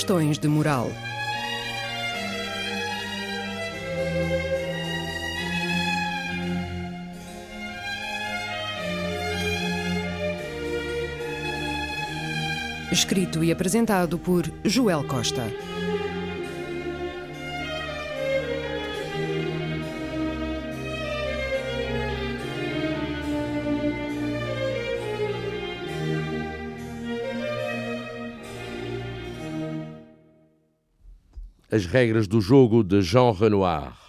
Questões de moral. Escrito e apresentado por Joel Costa. As regras do jogo de Jean Renoir.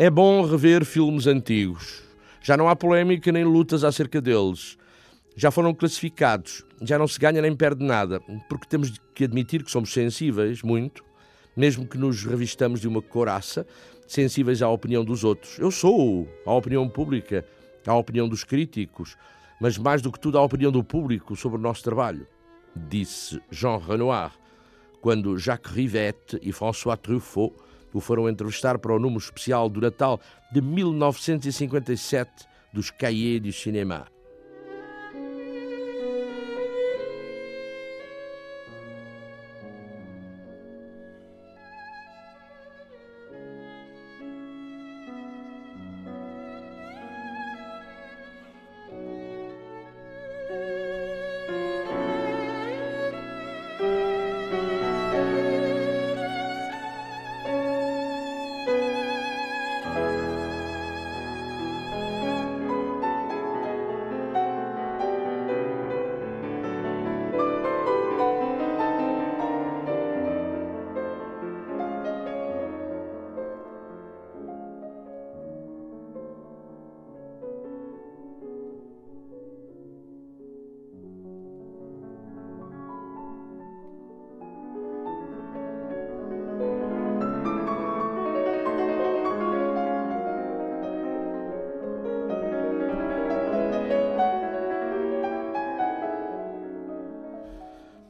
É bom rever filmes antigos. Já não há polémica nem lutas acerca deles. Já foram classificados, já não se ganha nem perde nada, porque temos que admitir que somos sensíveis, muito, mesmo que nos revistamos de uma coraça, sensíveis à opinião dos outros. Eu sou, à opinião pública, à opinião dos críticos, mas mais do que tudo à opinião do público sobre o nosso trabalho, disse Jean Renoir, quando Jacques Rivette e François Truffaut o foram entrevistar para o número especial do Natal de 1957 dos Cahiers du Cinéma.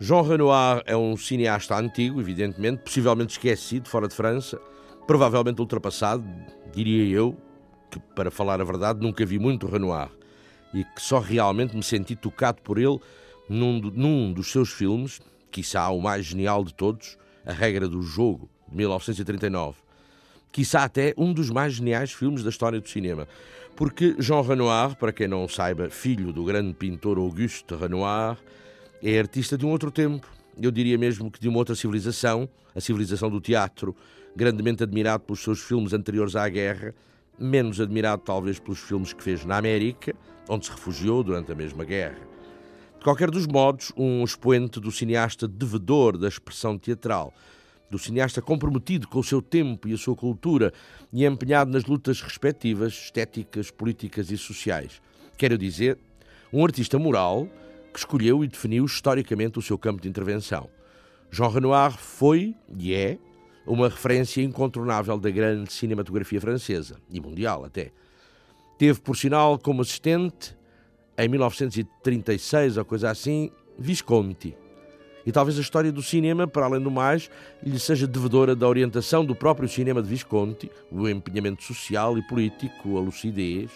Jean Renoir é um cineasta antigo, evidentemente, possivelmente esquecido fora de França, provavelmente ultrapassado, diria eu, que para falar a verdade nunca vi muito Renoir e que só realmente me senti tocado por ele num, num dos seus filmes, quiçá o mais genial de todos, A Regra do Jogo, de 1939. Quiçá até um dos mais geniais filmes da história do cinema. Porque Jean Renoir, para quem não saiba, filho do grande pintor Auguste Renoir, é artista de um outro tempo, eu diria mesmo que de uma outra civilização, a civilização do teatro, grandemente admirado pelos seus filmes anteriores à guerra, menos admirado talvez pelos filmes que fez na América, onde se refugiou durante a mesma guerra. De qualquer dos modos, um expoente do cineasta devedor da expressão teatral, do cineasta comprometido com o seu tempo e a sua cultura e empenhado nas lutas respectivas, estéticas, políticas e sociais. Quero dizer, um artista moral que escolheu e definiu historicamente o seu campo de intervenção. Jean Renoir foi e é uma referência incontornável da grande cinematografia francesa e mundial até. Teve, por sinal, como assistente, em 1936 ou coisa assim, Visconti. E talvez a história do cinema, para além do mais, lhe seja devedora da orientação do próprio cinema de Visconti, o empenhamento social e político, a lucidez.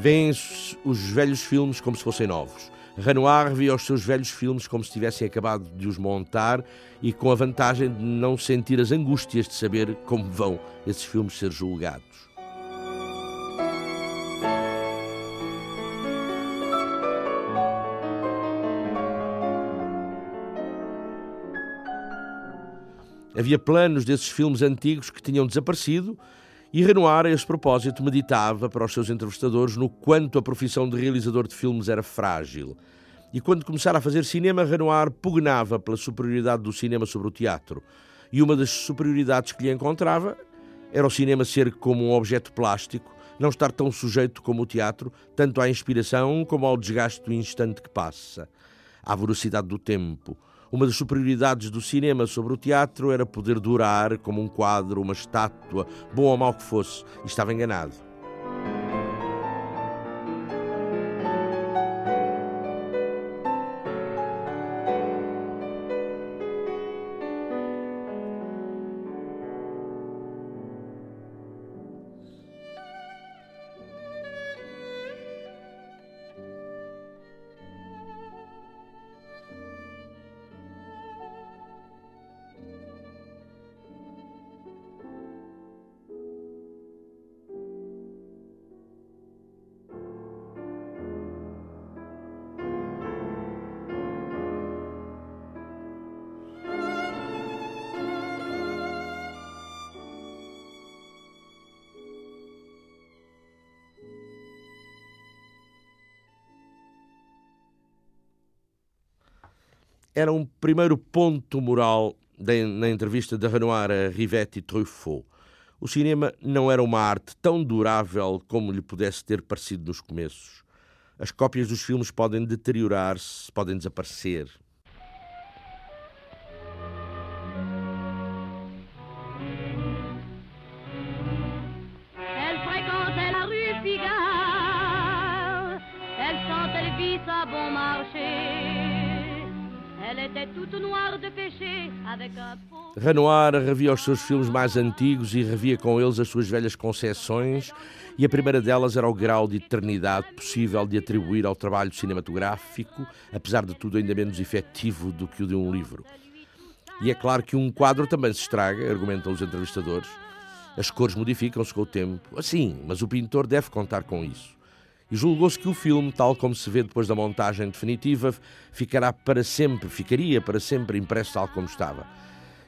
Vêem os velhos filmes como se fossem novos. Renoir via os seus velhos filmes como se tivessem acabado de os montar e com a vantagem de não sentir as angústias de saber como vão esses filmes ser julgados. Havia planos desses filmes antigos que tinham desaparecido e Renoir, a esse propósito, meditava para os seus entrevistadores no quanto a profissão de realizador de filmes era frágil. E quando começara a fazer cinema, Renoir pugnava pela superioridade do cinema sobre o teatro. E uma das superioridades que lhe encontrava era o cinema ser como um objeto plástico, não estar tão sujeito como o teatro, tanto à inspiração como ao desgaste do instante que passa, à velocidade do tempo. Uma das superioridades do cinema sobre o teatro era poder durar como um quadro, uma estátua, bom ou mau que fosse, e estava enganado. Era um primeiro ponto moral na entrevista de Renoir a Rivetti Truffaut. O cinema não era uma arte tão durável como lhe pudesse ter parecido nos começos. As cópias dos filmes podem deteriorar-se, podem desaparecer. Renoir revia os seus filmes mais antigos e revia com eles as suas velhas concepções, e a primeira delas era o grau de eternidade possível de atribuir ao trabalho cinematográfico, apesar de tudo ainda menos efetivo do que o de um livro. E é claro que um quadro também se estraga, argumentam os entrevistadores. As cores modificam-se com o tempo. Assim, mas o pintor deve contar com isso e julgou-se que o filme, tal como se vê depois da montagem definitiva, ficará para sempre, ficaria para sempre impresso tal como estava.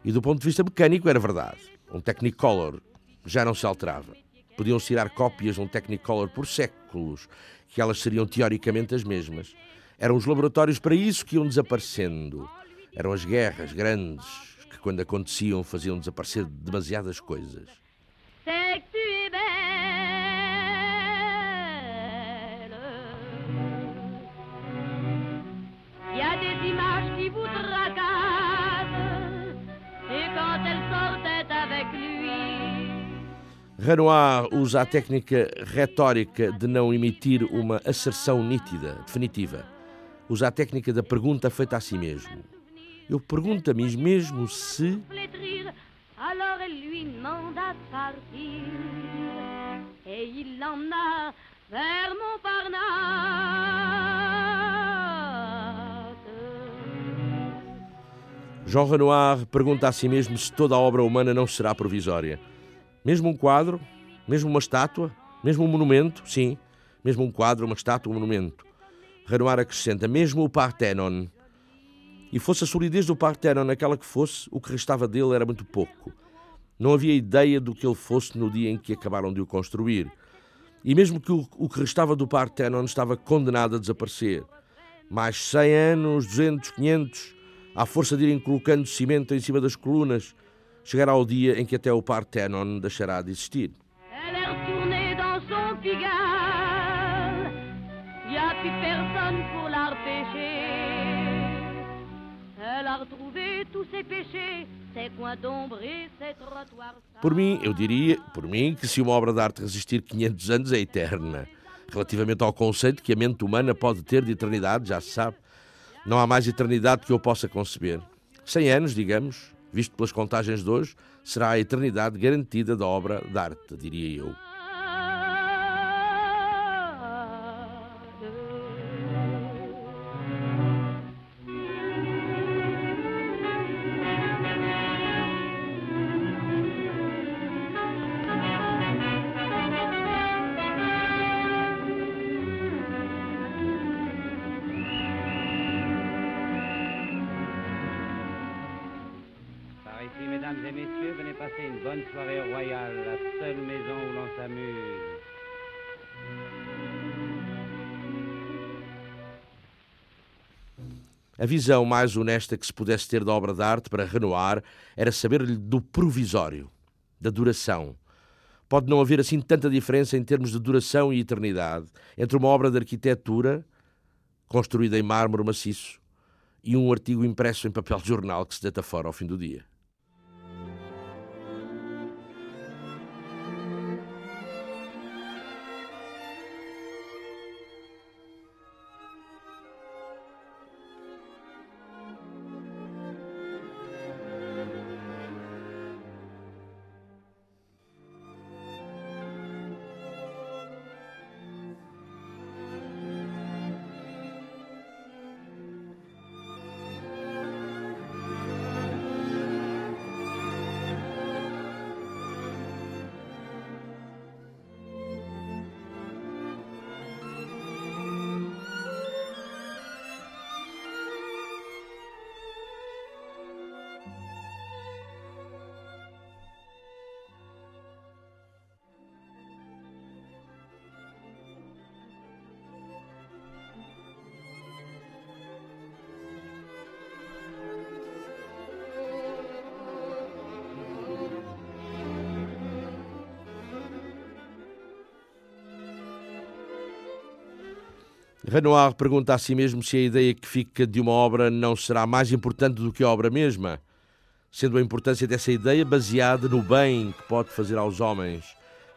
E do ponto de vista mecânico era verdade. Um Technicolor já não se alterava. Podiam-se tirar cópias de um Technicolor por séculos, que elas seriam teoricamente as mesmas. Eram os laboratórios para isso que iam desaparecendo. Eram as guerras grandes que, quando aconteciam, faziam desaparecer demasiadas coisas. Renoir usa a técnica retórica de não emitir uma asserção nítida, definitiva. Usa a técnica da pergunta feita a si mesmo. Eu pergunto a mim mesmo se. Jean Renoir pergunta a si mesmo se toda a obra humana não será provisória. Mesmo um quadro, mesmo uma estátua, mesmo um monumento, sim, mesmo um quadro, uma estátua, um monumento. Renoir acrescenta, mesmo o Parthenon. E fosse a solidez do Parthenon aquela que fosse, o que restava dele era muito pouco. Não havia ideia do que ele fosse no dia em que acabaram de o construir. E mesmo que o, o que restava do Parthenon estava condenado a desaparecer. Mais 100 anos, 200, 500, à força de irem colocando cimento em cima das colunas, chegará o dia em que até o Parthenon deixará de existir. Por mim, eu diria, por mim, que se uma obra de arte resistir 500 anos é eterna. Relativamente ao conceito que a mente humana pode ter de eternidade, já se sabe, não há mais eternidade que eu possa conceber. 100 anos, digamos, Visto pelas contagens de hoje, será a eternidade garantida da obra de arte, diria eu. A visão mais honesta que se pudesse ter da obra de arte para Renoir era saber-lhe do provisório, da duração. Pode não haver assim tanta diferença em termos de duração e eternidade entre uma obra de arquitetura, construída em mármore maciço, e um artigo impresso em papel de jornal que se deita fora ao fim do dia. Renoir pergunta a si mesmo se a ideia que fica de uma obra não será mais importante do que a obra mesma, sendo a importância dessa ideia baseada no bem que pode fazer aos homens,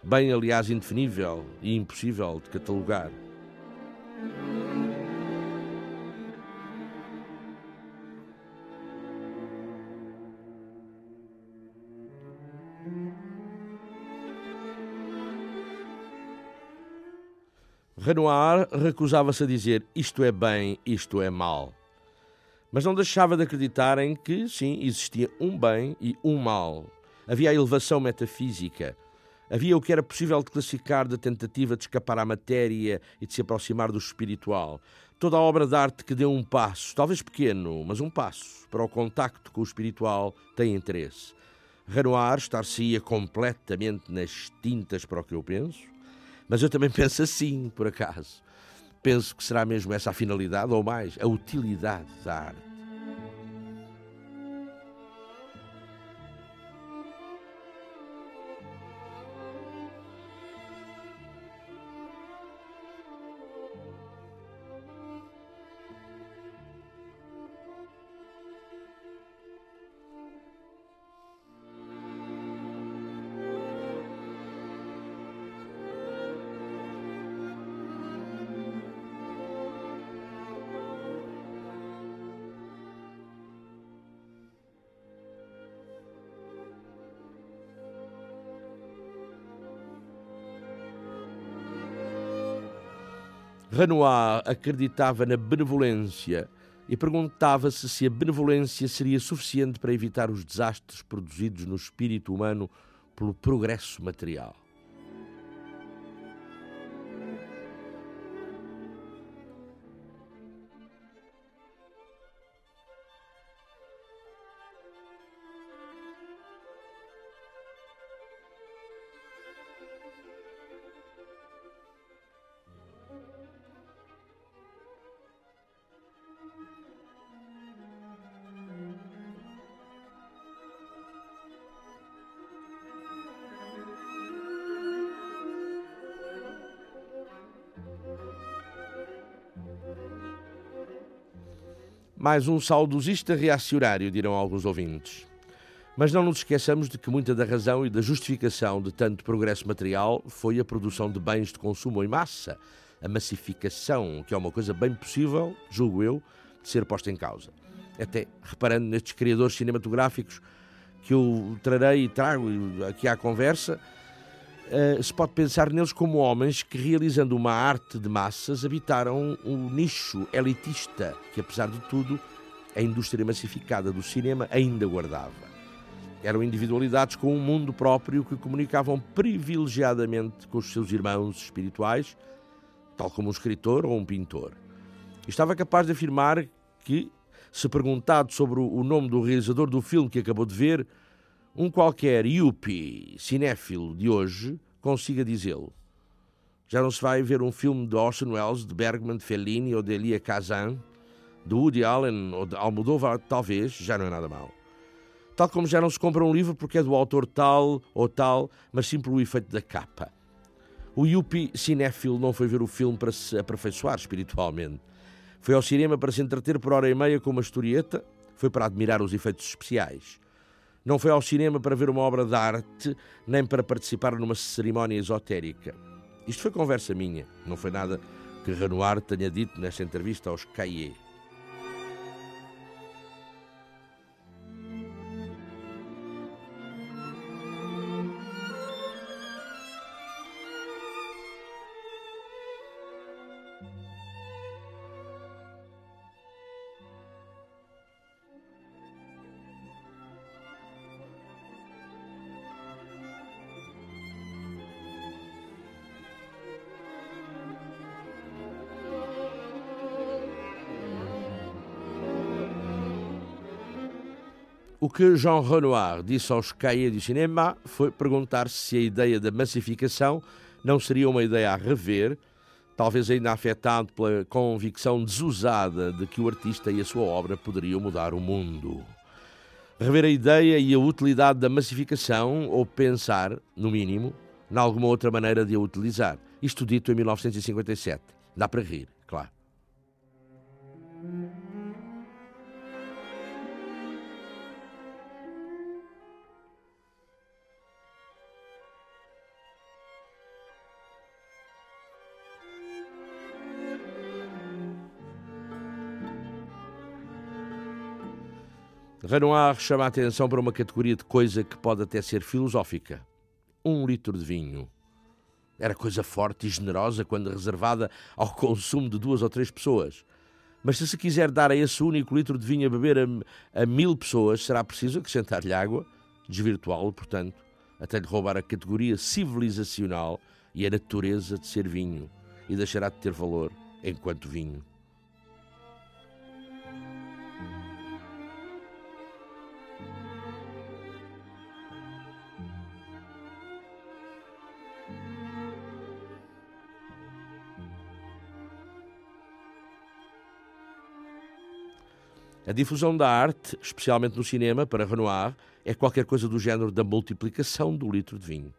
bem, aliás, indefinível e impossível de catalogar. Renoir recusava-se a dizer isto é bem, isto é mal. Mas não deixava de acreditar em que, sim, existia um bem e um mal. Havia a elevação metafísica. Havia o que era possível de classificar da tentativa de escapar à matéria e de se aproximar do espiritual. Toda a obra de arte que deu um passo, talvez pequeno, mas um passo, para o contacto com o espiritual tem interesse. Renoir estar-se-ia completamente nas tintas para o que eu penso, mas eu também penso assim, por acaso. Penso que será mesmo essa a finalidade, ou mais, a utilidade da arte. Renoir acreditava na benevolência e perguntava-se se a benevolência seria suficiente para evitar os desastres produzidos no espírito humano pelo progresso material. Mais um saudosista reacionário, dirão alguns ouvintes. Mas não nos esqueçamos de que muita da razão e da justificação de tanto progresso material foi a produção de bens de consumo em massa, a massificação, que é uma coisa bem possível, julgo eu, de ser posta em causa. Até reparando nestes criadores cinematográficos que eu trarei e trago aqui à conversa, uh, se pode pensar neles como homens que, realizando uma arte de massas, habitaram um nicho elitista que, apesar de tudo, a indústria massificada do cinema ainda guardava. Eram individualidades com um mundo próprio que comunicavam privilegiadamente com os seus irmãos espirituais, tal como um escritor ou um pintor. Estava capaz de afirmar que, se perguntado sobre o nome do realizador do filme que acabou de ver, um qualquer yuppie cinéfilo de hoje consiga dizê-lo. Já não se vai ver um filme de Orson Welles, de Bergman, de Fellini ou de Elia Kazan, de Woody Allen ou de Almodóvar, talvez, já não é nada mal. Tal como já não se compra um livro porque é do autor tal ou tal, mas sim pelo efeito da capa. O Yuppie cinéfilo não foi ver o filme para se aperfeiçoar espiritualmente. Foi ao cinema para se entreter por hora e meia com uma historieta, foi para admirar os efeitos especiais. Não foi ao cinema para ver uma obra de arte, nem para participar numa cerimónia esotérica. Isto foi conversa minha, não foi nada que Renoir tenha dito nesta entrevista aos Cahiers. Que Jean Renoir disse aos cahiers do cinema foi perguntar se a ideia da massificação não seria uma ideia a rever, talvez ainda afetado pela convicção desusada de que o artista e a sua obra poderiam mudar o mundo. Rever a ideia e a utilidade da massificação, ou pensar, no mínimo, em alguma outra maneira de a utilizar. Isto dito em 1957. Dá para rir, claro. Renoir chama a atenção para uma categoria de coisa que pode até ser filosófica. Um litro de vinho. Era coisa forte e generosa quando reservada ao consumo de duas ou três pessoas. Mas se se quiser dar a esse único litro de vinho a beber a, a mil pessoas, será preciso acrescentar-lhe água, desvirtuá-lo, portanto, até lhe roubar a categoria civilizacional e a natureza de ser vinho, e deixará de ter valor enquanto vinho. A difusão da arte, especialmente no cinema, para Renoir, é qualquer coisa do género da multiplicação do litro de vinho.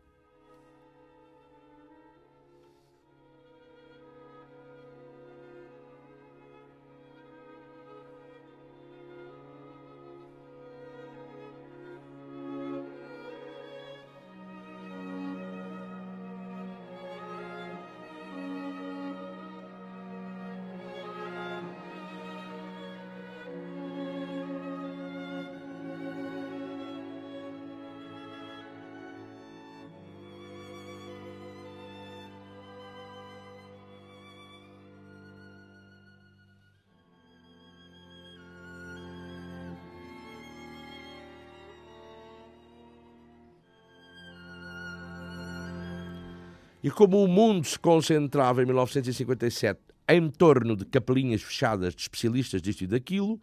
E como o mundo se concentrava em 1957 em torno de capelinhas fechadas de especialistas disto e daquilo,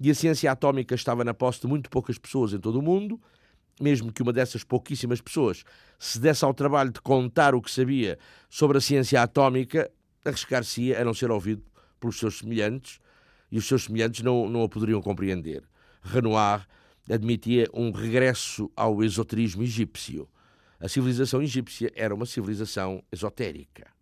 e a ciência atómica estava na posse de muito poucas pessoas em todo o mundo, mesmo que uma dessas pouquíssimas pessoas se desse ao trabalho de contar o que sabia sobre a ciência atómica, arriscar-se-ia a não ser ouvido pelos seus semelhantes, e os seus semelhantes não, não a poderiam compreender. Renoir admitia um regresso ao esoterismo egípcio a civilização egípcia era uma civilização esotérica.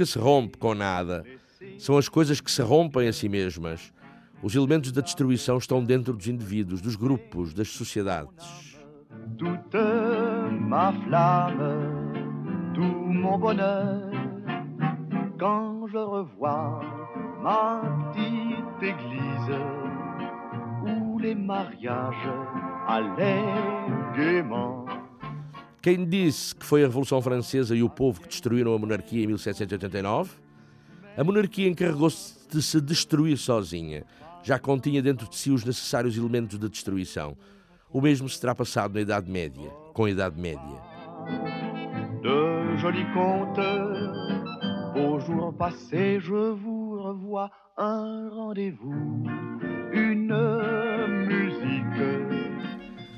Nunca se rompe com nada. São as coisas que se rompem a si mesmas. Os elementos da destruição estão dentro dos indivíduos, dos grupos, das sociedades. Toute ma flamme, tout mon bonheur, quand je revois ma petite église où les mariages allaient gaiement. Quem disse que foi a Revolução Francesa e o povo que destruíram a monarquia em 1789? A monarquia encarregou-se de se destruir sozinha. Já continha dentro de si os necessários elementos de destruição. O mesmo se terá passado na Idade Média, com a Idade Média. De jolis contes, au jour passé, je vous revois un rendez-vous, une.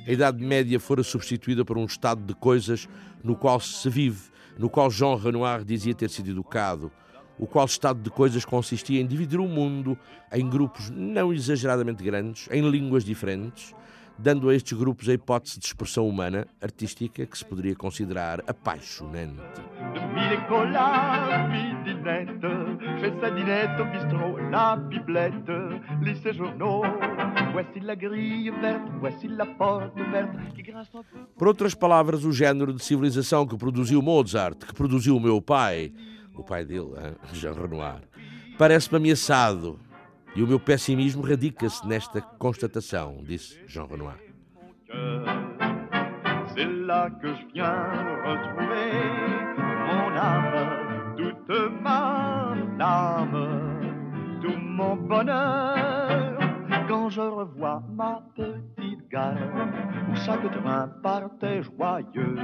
A Idade Média fora substituída por um estado de coisas no qual se vive, no qual Jean Renoir dizia ter sido educado, o qual estado de coisas consistia em dividir o mundo em grupos não exageradamente grandes, em línguas diferentes, dando a estes grupos a hipótese de expressão humana, artística, que se poderia considerar apaixonante. Por outras palavras, o género de civilização que produziu Mozart, que produziu o meu pai, o pai dele? Jean Renoir, parece-me ameaçado. E o meu pessimismo radica-se nesta constatação, disse Jean Renoir. C'est là que je viens retrouver mon âme, toute ma âme, tout mon bonheur. Quand je revois ma petite gare où chaque train partait joyeux,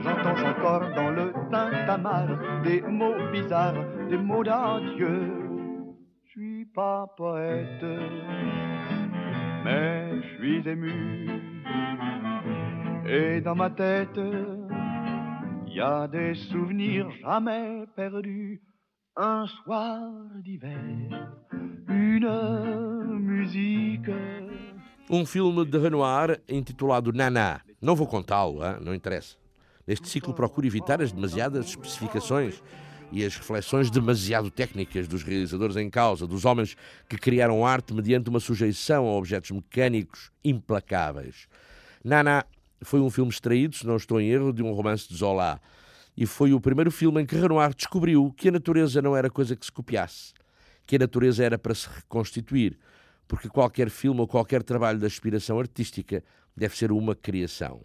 j'entends encore dans le tintamarre des mots bizarres, des mots d'adieu. Je suis pas poète, mais je suis ému. Et dans ma tête, y a des souvenirs jamais perdus. Un soir d'hiver, une musique. Um filme de Renoir intitulado Nana. Não vou contá-lo, não interessa. Neste ciclo procuro evitar as demasiadas especificações e as reflexões demasiado técnicas dos realizadores em causa, dos homens que criaram arte mediante uma sujeição a objetos mecânicos implacáveis. Nana foi um filme extraído, se não estou em erro, de um romance de Zola. E foi o primeiro filme em que Renoir descobriu que a natureza não era coisa que se copiasse, que a natureza era para se reconstituir, porque qualquer filme ou qualquer trabalho de aspiração artística deve ser uma criação.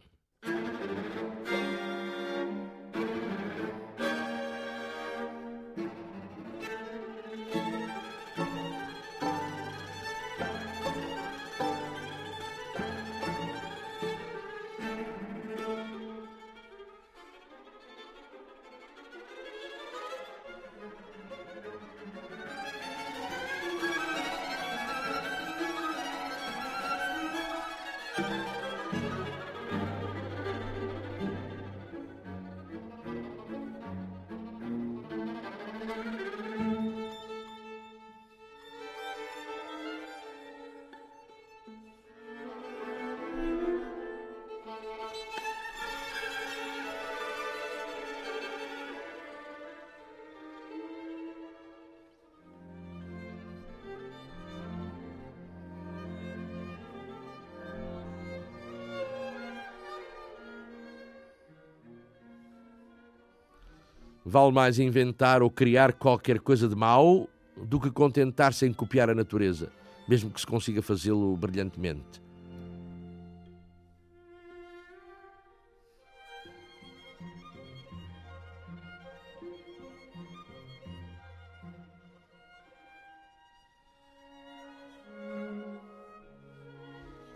Vale mais inventar ou criar qualquer coisa de mau do que contentar-se em copiar a natureza, mesmo que se consiga fazê-lo brilhantemente.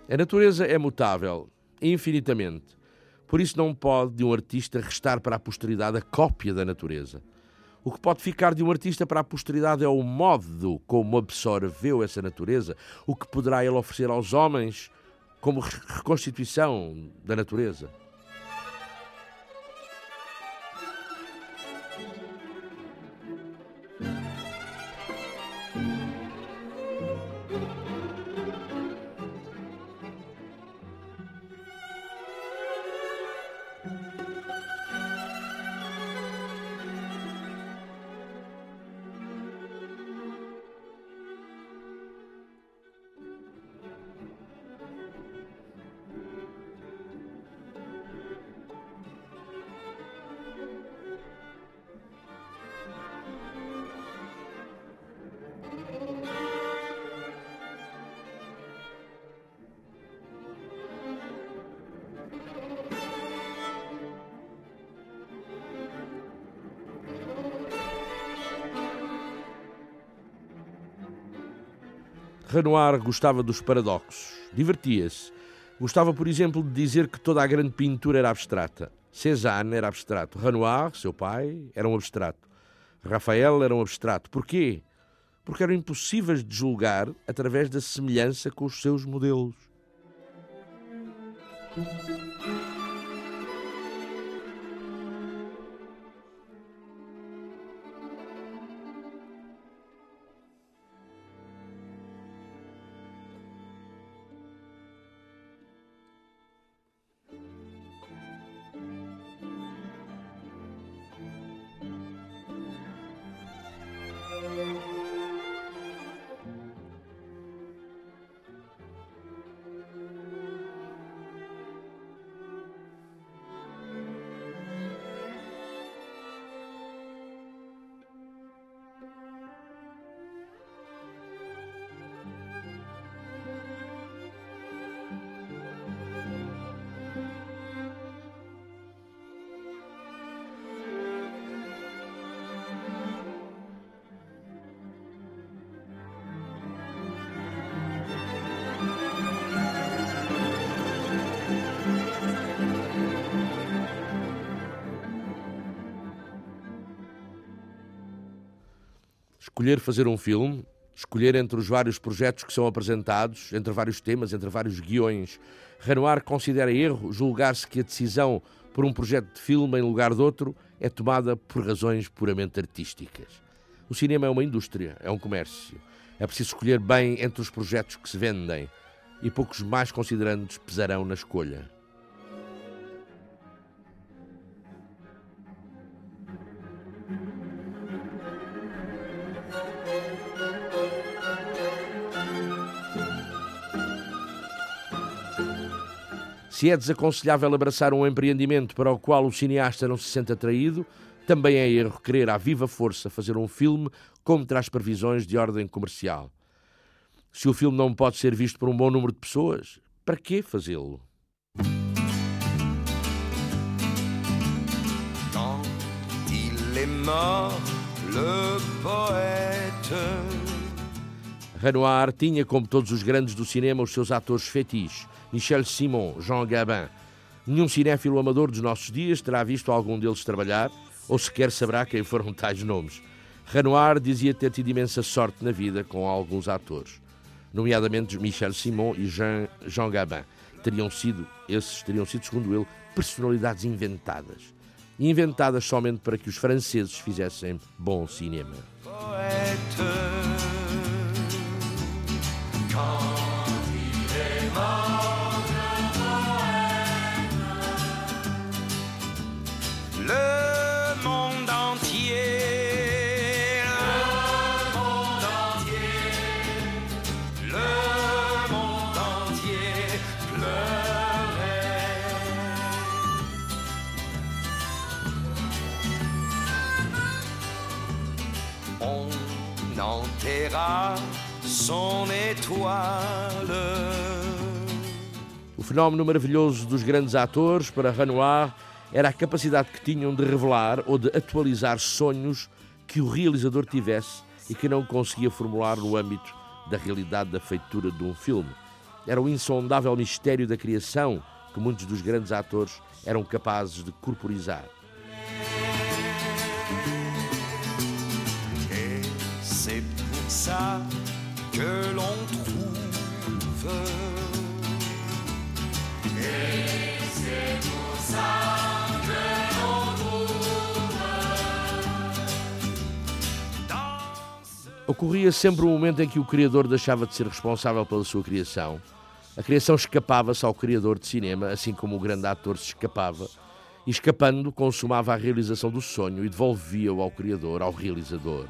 A natureza é mutável, infinitamente. Por isso não pode de um artista restar para a posteridade a cópia da natureza. O que pode ficar de um artista para a posteridade é o modo como absorveu essa natureza, o que poderá ele oferecer aos homens como reconstituição da natureza. Renoir gostava dos paradoxos, divertia-se. Gostava, por exemplo, de dizer que toda a grande pintura era abstrata. Cézanne era abstrato. Renoir, seu pai, era um abstrato. Rafael era um abstrato. Porquê? Porque eram impossíveis de julgar através da semelhança com os seus modelos. Escolher fazer um filme, escolher entre os vários projetos que são apresentados, entre vários temas, entre vários guiões. Renoir considera erro julgar-se que a decisão por um projeto de filme em lugar de outro é tomada por razões puramente artísticas. O cinema é uma indústria, é um comércio. É preciso escolher bem entre os projetos que se vendem e poucos mais considerantes pesarão na escolha. Se é desaconselhável abraçar um empreendimento para o qual o cineasta não se sente atraído, também é erro querer à viva força fazer um filme contra as previsões de ordem comercial. Se o filme não pode ser visto por um bom número de pessoas, para que fazê-lo? Quand il est mort, le poète Renoir tinha, como todos os grandes do cinema, os seus atores fetiches. Michel Simon, Jean Gabin. Nenhum cinéfilo amador dos nossos dias terá visto algum deles trabalhar, ou sequer saberá quem foram tais nomes. Renoir dizia ter tido imensa sorte na vida com alguns atores, nomeadamente Michel Simon e Jean, Jean Gabin. Teriam sido, esses teriam sido, segundo ele, personalidades inventadas. Inventadas somente para que os franceses fizessem bom cinema. Poeta. Son étoile. O fenómeno maravilhoso dos grandes atores para Renoir era a capacidade que tinham de revelar ou de atualizar sonhos que o realizador tivesse e que não conseguia formular no âmbito da realidade da feitura de um filme. Era o insondável mistério da criação que muitos dos grandes atores eram capazes de corporizar. ça que l'on trouve. Et c'est pour ça que l'on trouve. Ocorria sempre um momento em que o criador deixava de ser responsável pela sua criação. A criação escapava-se ao criador de cinema, assim como o grande ator se escapava, e escapando, consumava a realização do sonho e devolvia-o ao criador, ao realizador.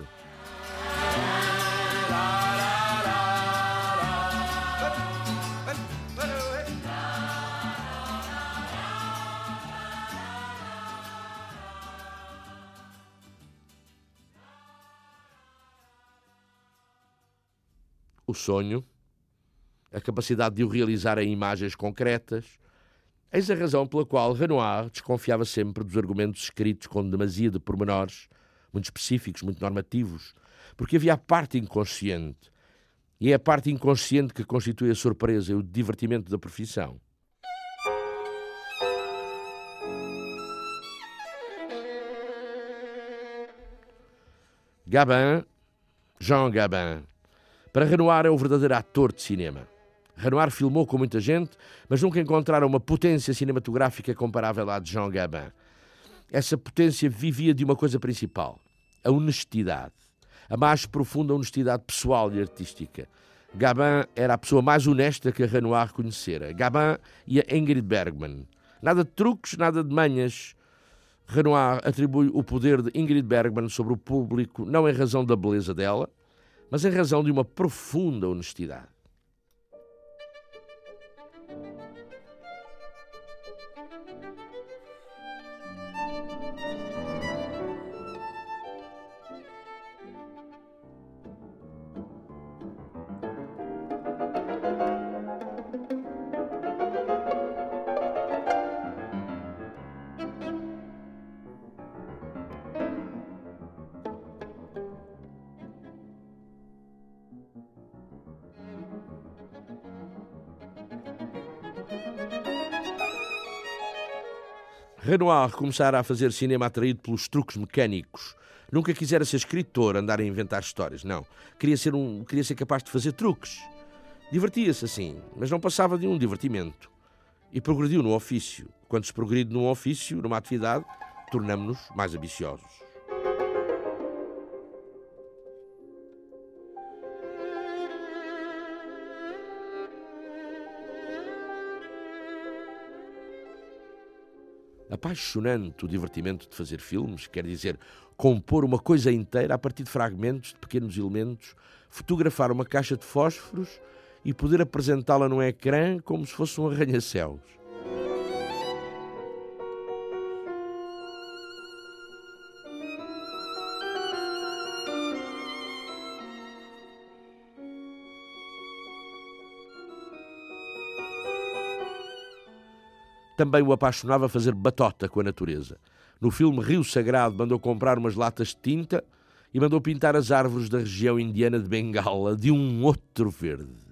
O sonho, a capacidade de o realizar em imagens concretas. Eis a razão pela qual Renoir desconfiava sempre dos argumentos escritos com demasia de pormenores, muito específicos, muito normativos, porque havia a parte inconsciente. E é a parte inconsciente que constitui a surpresa e o divertimento da profissão. Gabin, Jean Gabin. Para Renoir é o verdadeiro ator de cinema. Renoir filmou com muita gente, mas nunca encontraram uma potência cinematográfica comparável à de Jean Gabin. Essa potência vivia de uma coisa principal: a honestidade. A mais profunda honestidade pessoal e artística. Gabin era a pessoa mais honesta que a Renoir conhecera. Gabin e a Ingrid Bergman. Nada de truques, nada de manhas. Renoir atribui o poder de Ingrid Bergman sobre o público não em razão da beleza dela, mas em razão de uma profunda honestidade. Renoir começara a fazer cinema atraído pelos truques mecânicos. Nunca quisera ser escritor, andar a inventar histórias, não. Queria ser, um, queria ser capaz de fazer truques. Divertia-se assim, mas não passava de um divertimento. E progrediu no ofício. Quando se progride num ofício, numa atividade, tornamos-nos mais ambiciosos. Apaixonante o divertimento de fazer filmes, quer dizer, compor uma coisa inteira a partir de fragmentos de pequenos elementos, fotografar uma caixa de fósforos e poder apresentá-la no ecrã como se fosse um arranha-céus. Também o apaixonava fazer batota com a natureza. No filme Rio Sagrado, mandou comprar umas latas de tinta e mandou pintar as árvores da região indiana de Bengala de um outro verde.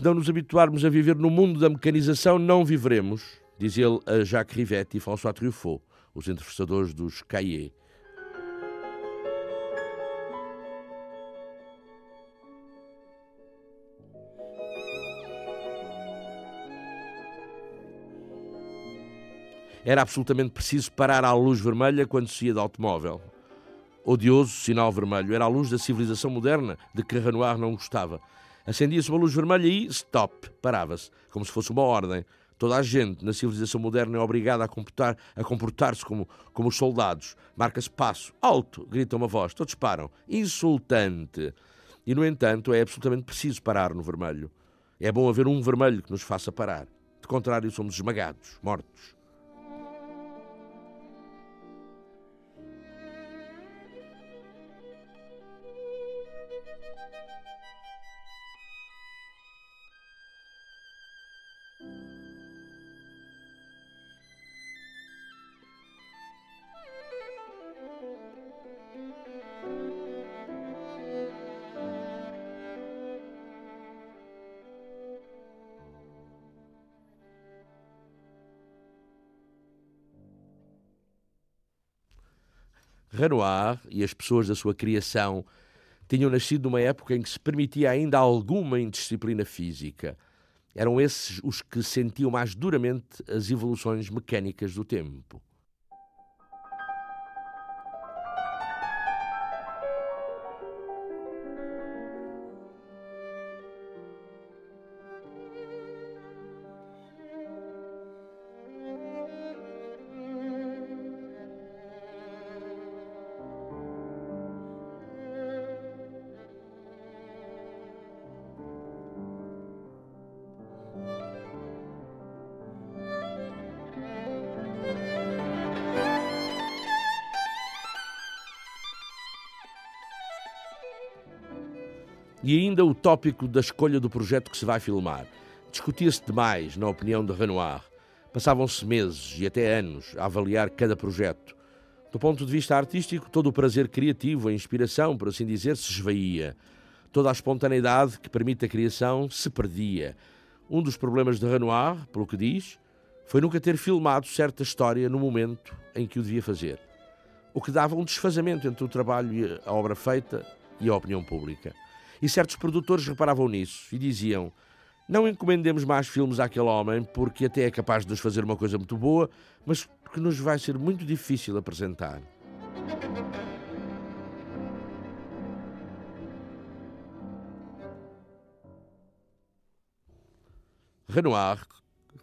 Se não nos habituarmos a viver no mundo da mecanização, não viveremos, diz ele a Jacques Rivette e François Truffaut, os entrevistadores dos Cahiers. Era absolutamente preciso parar à luz vermelha quando se ia de automóvel. Odioso sinal vermelho. Era a luz da civilização moderna de que Renoir não gostava. Acendia-se uma luz vermelha e stop, parava-se, como se fosse uma ordem. Toda a gente na civilização moderna é obrigada a, a comportar-se como, como os soldados. Marca-se passo, alto, grita uma voz, todos param. Insultante. E, no entanto, é absolutamente preciso parar no vermelho. É bom haver um vermelho que nos faça parar. De contrário, somos esmagados, mortos. Renoir e as pessoas da sua criação tinham nascido numa época em que se permitia ainda alguma indisciplina física. Eram esses os que sentiam mais duramente as evoluções mecânicas do tempo. Tópico da escolha do projeto que se vai filmar. Discutia-se demais, na opinião de Renoir. Passavam-se meses e até anos a avaliar cada projeto. Do ponto de vista artístico, todo o prazer criativo, a inspiração, por assim dizer, se esvaía. Toda a espontaneidade que permite a criação se perdia. Um dos problemas de Renoir, pelo que diz, foi nunca ter filmado certa história no momento em que o devia fazer. O que dava um desfazamento entre o trabalho a obra feita e a opinião pública. E certos produtores reparavam nisso e diziam: Não encomendemos mais filmes àquele homem, porque até é capaz de nos fazer uma coisa muito boa, mas que nos vai ser muito difícil apresentar. Renoir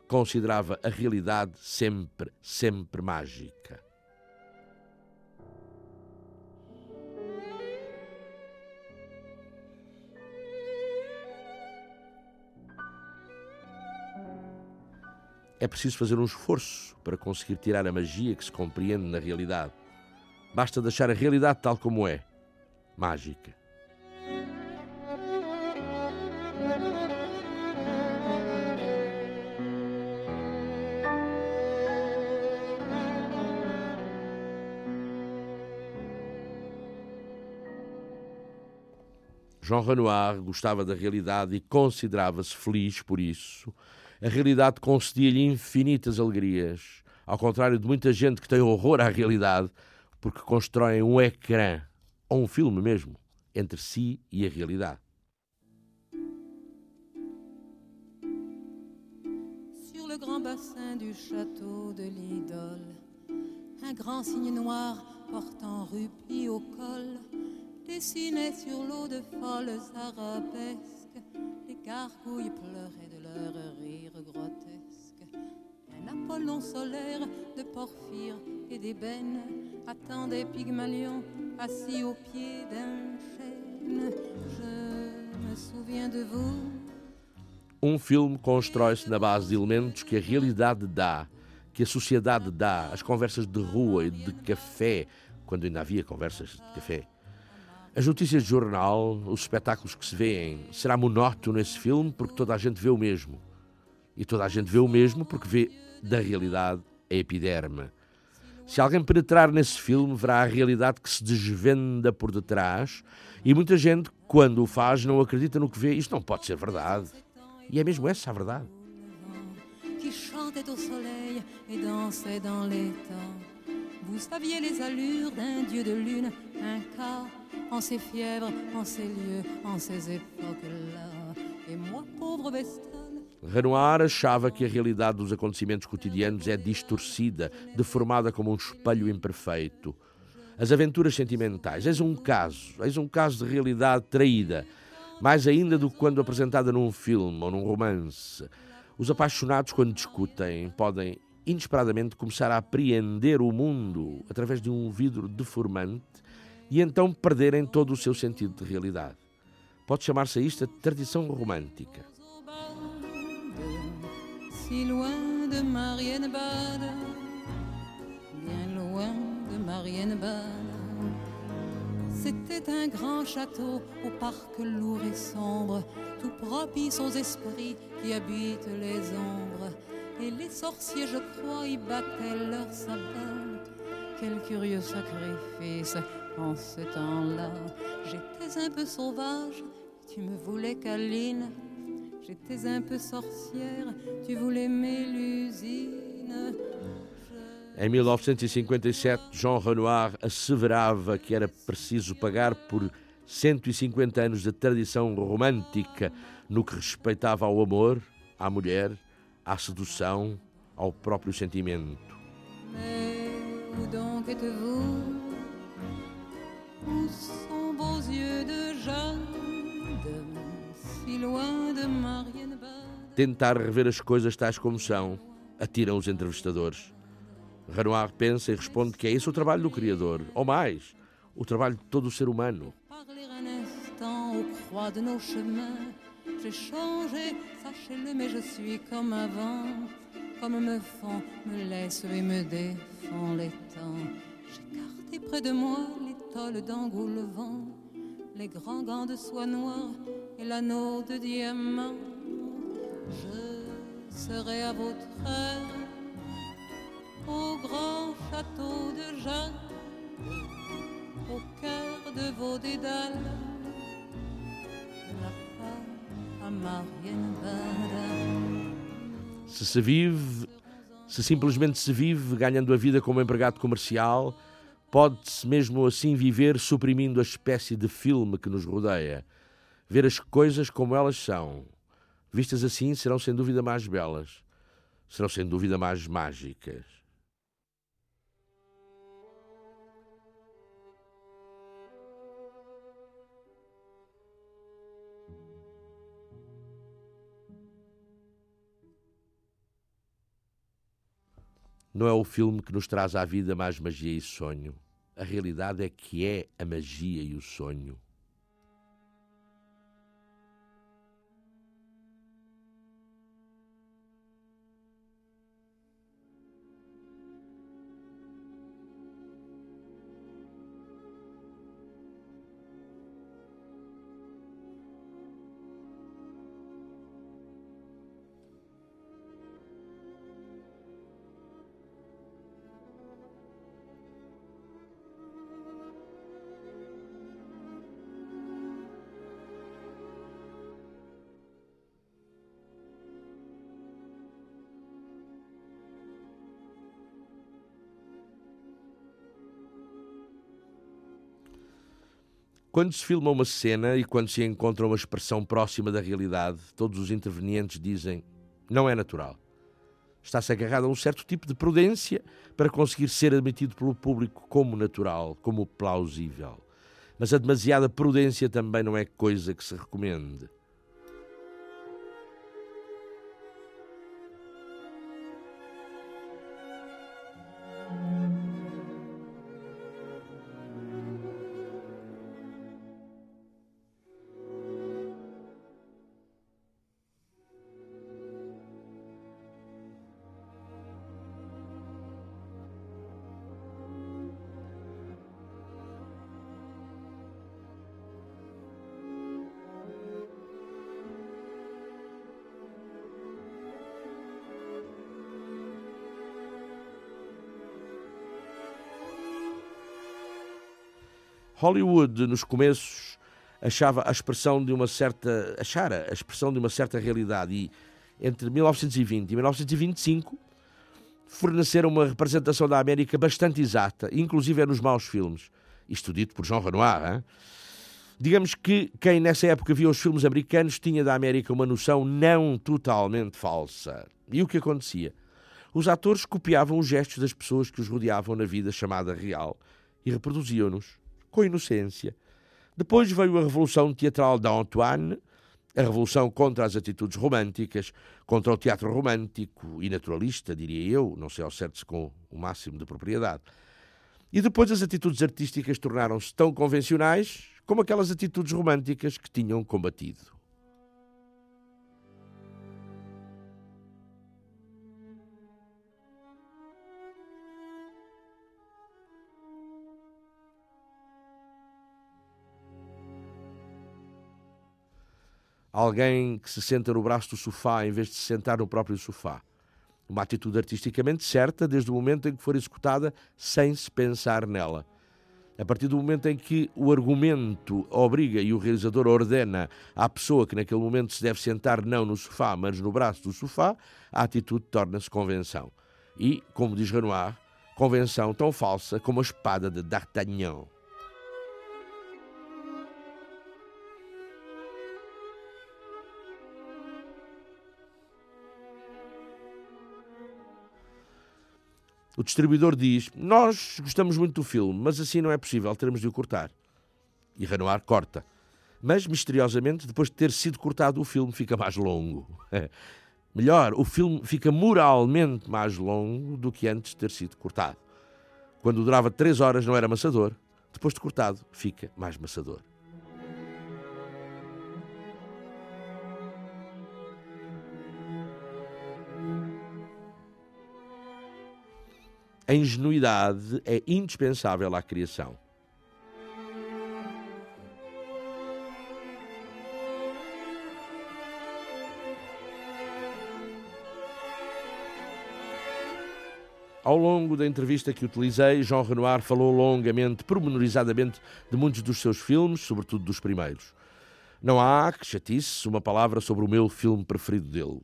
considerava a realidade sempre, sempre mágica. É preciso fazer um esforço para conseguir tirar a magia que se compreende na realidade. Basta deixar a realidade tal como é mágica. Jean Renoir gostava da realidade e considerava-se feliz por isso a realidade concedia-lhe infinitas alegrias, ao contrário de muita gente que tem horror à realidade, porque constroem um ecrã, ou um filme mesmo, entre si e a realidade. Sur le grand bassin du château de l'idole, un grand signe noir portant rubis au col dessinait sur l'eau de folles arabesques les gargouilles pleuraient de leur Solaire de porphyre et d'ébène attendait Pygmalion assis au pied d'un chêne. Je me souviens de vous. Um filme constrói-se na base de elementos que a realidade dá, que a sociedade dá, as conversas de rua e de café, quando ainda havia conversas de café as notícias de jornal, os espetáculos que se veem, será monótono esse filme porque toda a gente vê o mesmo. E toda a gente vê o mesmo porque vê da realidade a epiderme. Se alguém penetrar nesse filme, verá a realidade que se desvenda por detrás e muita gente, quando o faz, não acredita no que vê. Isto não pode ser verdade. E é mesmo essa a verdade. Vous saviez les allures d'un dieu de lune, un cas en fièvres, en lieux, en époques-là. Et moi, pauvre. Renoir achava que a realidade dos acontecimentos cotidianos é distorcida, deformada como um espelho imperfeito. As aventuras sentimentais, és um caso, és um caso de realidade traída, mais ainda do que quando apresentada num filme ou num romance. Os apaixonados, quando discutem, podem inesperadamente começar a apreender o mundo através de um vidro deformante e então perderem todo o seu sentido de realidade. Pode chamar-se isto a tradição romântica. Si loin de Marienbad, bien loin de Marienbad, c'était un grand château au parc lourd et sombre, tout propice aux esprits qui habitent les ombres. Et les sorciers, je crois, y battaient leur sabbat. Quel curieux sacrifice en ce temps-là. J'étais un peu sauvage, tu me voulais câline. J'étais un peu sorcière, tu voulais Mélusine. Em 1957, Jean Renoir asseverava que era preciso pagar por 150 anos de tradição romântica no que respeitava ao amor, à mulher, à sedução, ao próprio sentimento. Où donc êtes-vous Où sont vos yeux de Tentar rever as coisas tais como são, atiram os entrevistadores. Renoir pensa e responde que é esse o trabalho do Criador, ou mais, o trabalho de todo o ser humano. J'ai changé, sachez-le, mais je suis comme avant. Comme me font, me laissent et me défend les temps. J'écartais près de moi l'étole d'Angoulevent, les grands gants de soie noire et l'anneau de diamant. Je serai à votre aide au grand château de Jacques, au cœur de vos dédales, la femme à Marianne Se se vive, se simplesmente se vive ganhando a vida como empregado comercial, pode-se mesmo assim viver suprimindo a espécie de filme que nos rodeia. Ver as coisas como elas são. Vistas assim, serão sem dúvida mais belas. Serão sem dúvida mais mágicas. Não é o filme que nos traz à vida mais magia e sonho. A realidade é que é a magia e o sonho. Quando se filma uma cena e quando se encontra uma expressão próxima da realidade, todos os intervenientes dizem: não é natural. Está-se agarrado a um certo tipo de prudência para conseguir ser admitido pelo público como natural, como plausível. Mas a demasiada prudência também não é coisa que se recomende. Hollywood, nos começos, achava a expressão de uma certa. achara a expressão de uma certa realidade e entre 1920 e 1925 forneceram uma representação da América bastante exata, inclusive é nos maus filmes. Isto dito por Jean Renoir. Hein? Digamos que quem nessa época via os filmes americanos tinha da América uma noção não totalmente falsa. E o que acontecia? Os atores copiavam os gestos das pessoas que os rodeavam na vida chamada real e reproduziam-nos com inocência. Depois veio a Revolução Teatral de Antoine, a revolução contra as atitudes românticas, contra o teatro romântico e naturalista, diria eu, não sei ao certo se com o máximo de propriedade. E depois as atitudes artísticas tornaram-se tão convencionais como aquelas atitudes românticas que tinham combatido. Alguém que se senta no braço do sofá em vez de se sentar no próprio sofá. Uma atitude artisticamente certa desde o momento em que for executada sem se pensar nela. A partir do momento em que o argumento obriga e o realizador ordena à pessoa que naquele momento se deve sentar não no sofá, mas no braço do sofá, a atitude torna-se convenção. E, como diz Renoir, convenção tão falsa como a espada de D'Artagnan. O distribuidor diz: Nós gostamos muito do filme, mas assim não é possível, teremos de o cortar. E Renoir corta. Mas, misteriosamente, depois de ter sido cortado, o filme fica mais longo. Melhor, o filme fica moralmente mais longo do que antes de ter sido cortado. Quando durava três horas não era amassador, depois de cortado, fica mais maçador. A ingenuidade é indispensável à criação. Ao longo da entrevista que utilizei, Jean Renoir falou longamente, pormenorizadamente, de muitos dos seus filmes, sobretudo dos primeiros. Não há, que chatice, uma palavra sobre o meu filme preferido dele,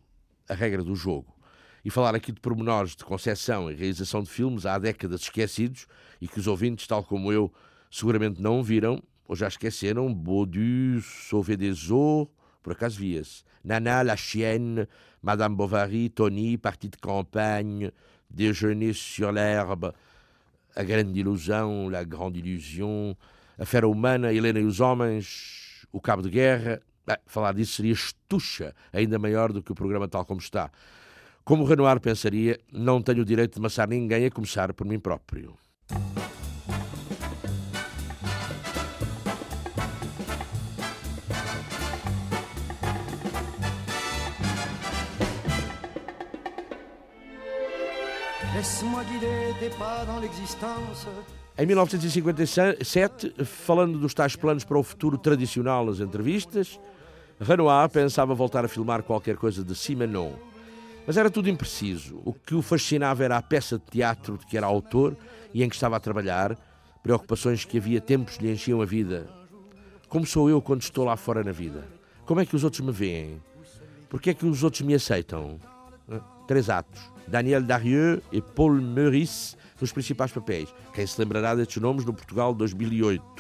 A Regra do Jogo. E falar aqui de pormenores de concepção e realização de filmes há décadas esquecidos e que os ouvintes, tal como eu, seguramente não viram ou já esqueceram. Baudu, Sauver des Eaux, por acaso via-se. Nana, La Chienne, Madame Bovary, Tony, Partie de Campagne, Déjeuner sur l'herbe, A Grande Ilusão, La Grande Illusion, A Fera Humana, Helena e os Homens, O Cabo de Guerra. Bem, falar disso seria estucha, ainda maior do que o programa tal como está. Como Renoir pensaria, não tenho o direito de maçar ninguém, a começar por mim próprio. Em 1957, falando dos tais planos para o futuro tradicional nas entrevistas, Renoir pensava voltar a filmar qualquer coisa de Simenon. Mas era tudo impreciso. O que o fascinava era a peça de teatro de que era autor e em que estava a trabalhar, preocupações que havia tempos lhe enchiam a vida. Como sou eu quando estou lá fora na vida? Como é que os outros me veem? Por que é que os outros me aceitam? Três atos. Daniel Darieux e Paul Meurice nos principais papéis. Quem se lembrará destes nomes no Portugal de 2008?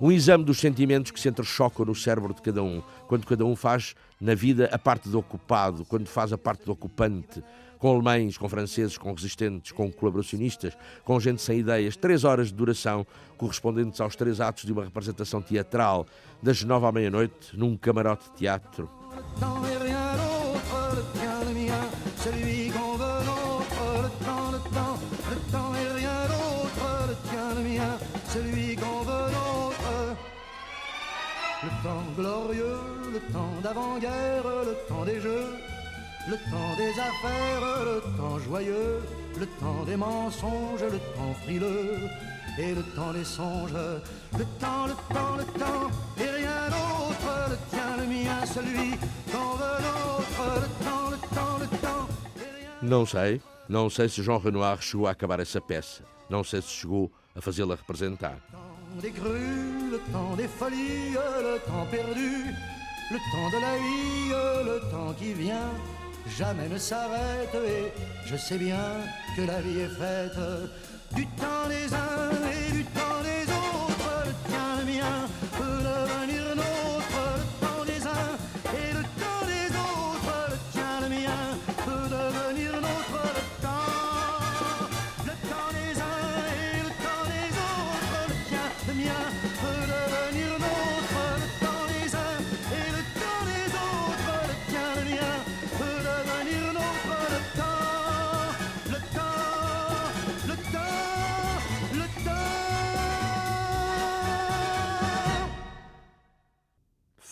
Um exame dos sentimentos que se entrechocam no cérebro de cada um, quando cada um faz na vida a parte do ocupado, quando faz a parte do ocupante, com alemães, com franceses, com resistentes, com colaboracionistas, com gente sem ideias. Três horas de duração, correspondentes aos três atos de uma representação teatral, das nove à meia-noite, num camarote de teatro. Glorieux, le temps d'avant-guerre, le temps des jeux, le temps des affaires, le temps joyeux, le temps des mensonges, le temps frileux et le temps des songes. Le temps, le temps, le temps, et rien d'autre, le tien, le mien, celui qu'on veut l'autre. Le temps, le temps, le temps. Não sei, não sei se João Renoir chegou a acabar essa peça. Não sei se chegou a fazê-la representar. Des grues, le temps des folies, le temps perdu, le temps de la vie, le temps qui vient, jamais ne s'arrête et je sais bien que la vie est faite. Du temps des uns et du temps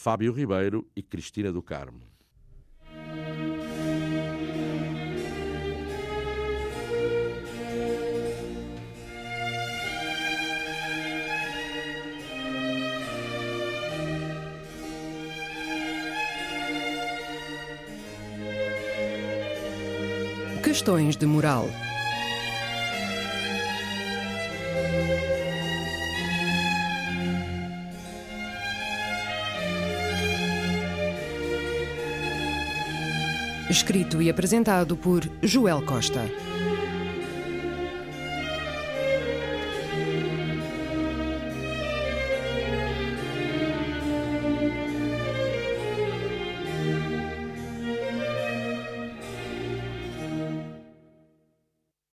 Fábio Ribeiro e Cristina do Carmo. Questões de moral. Escrito e apresentado por Joel Costa.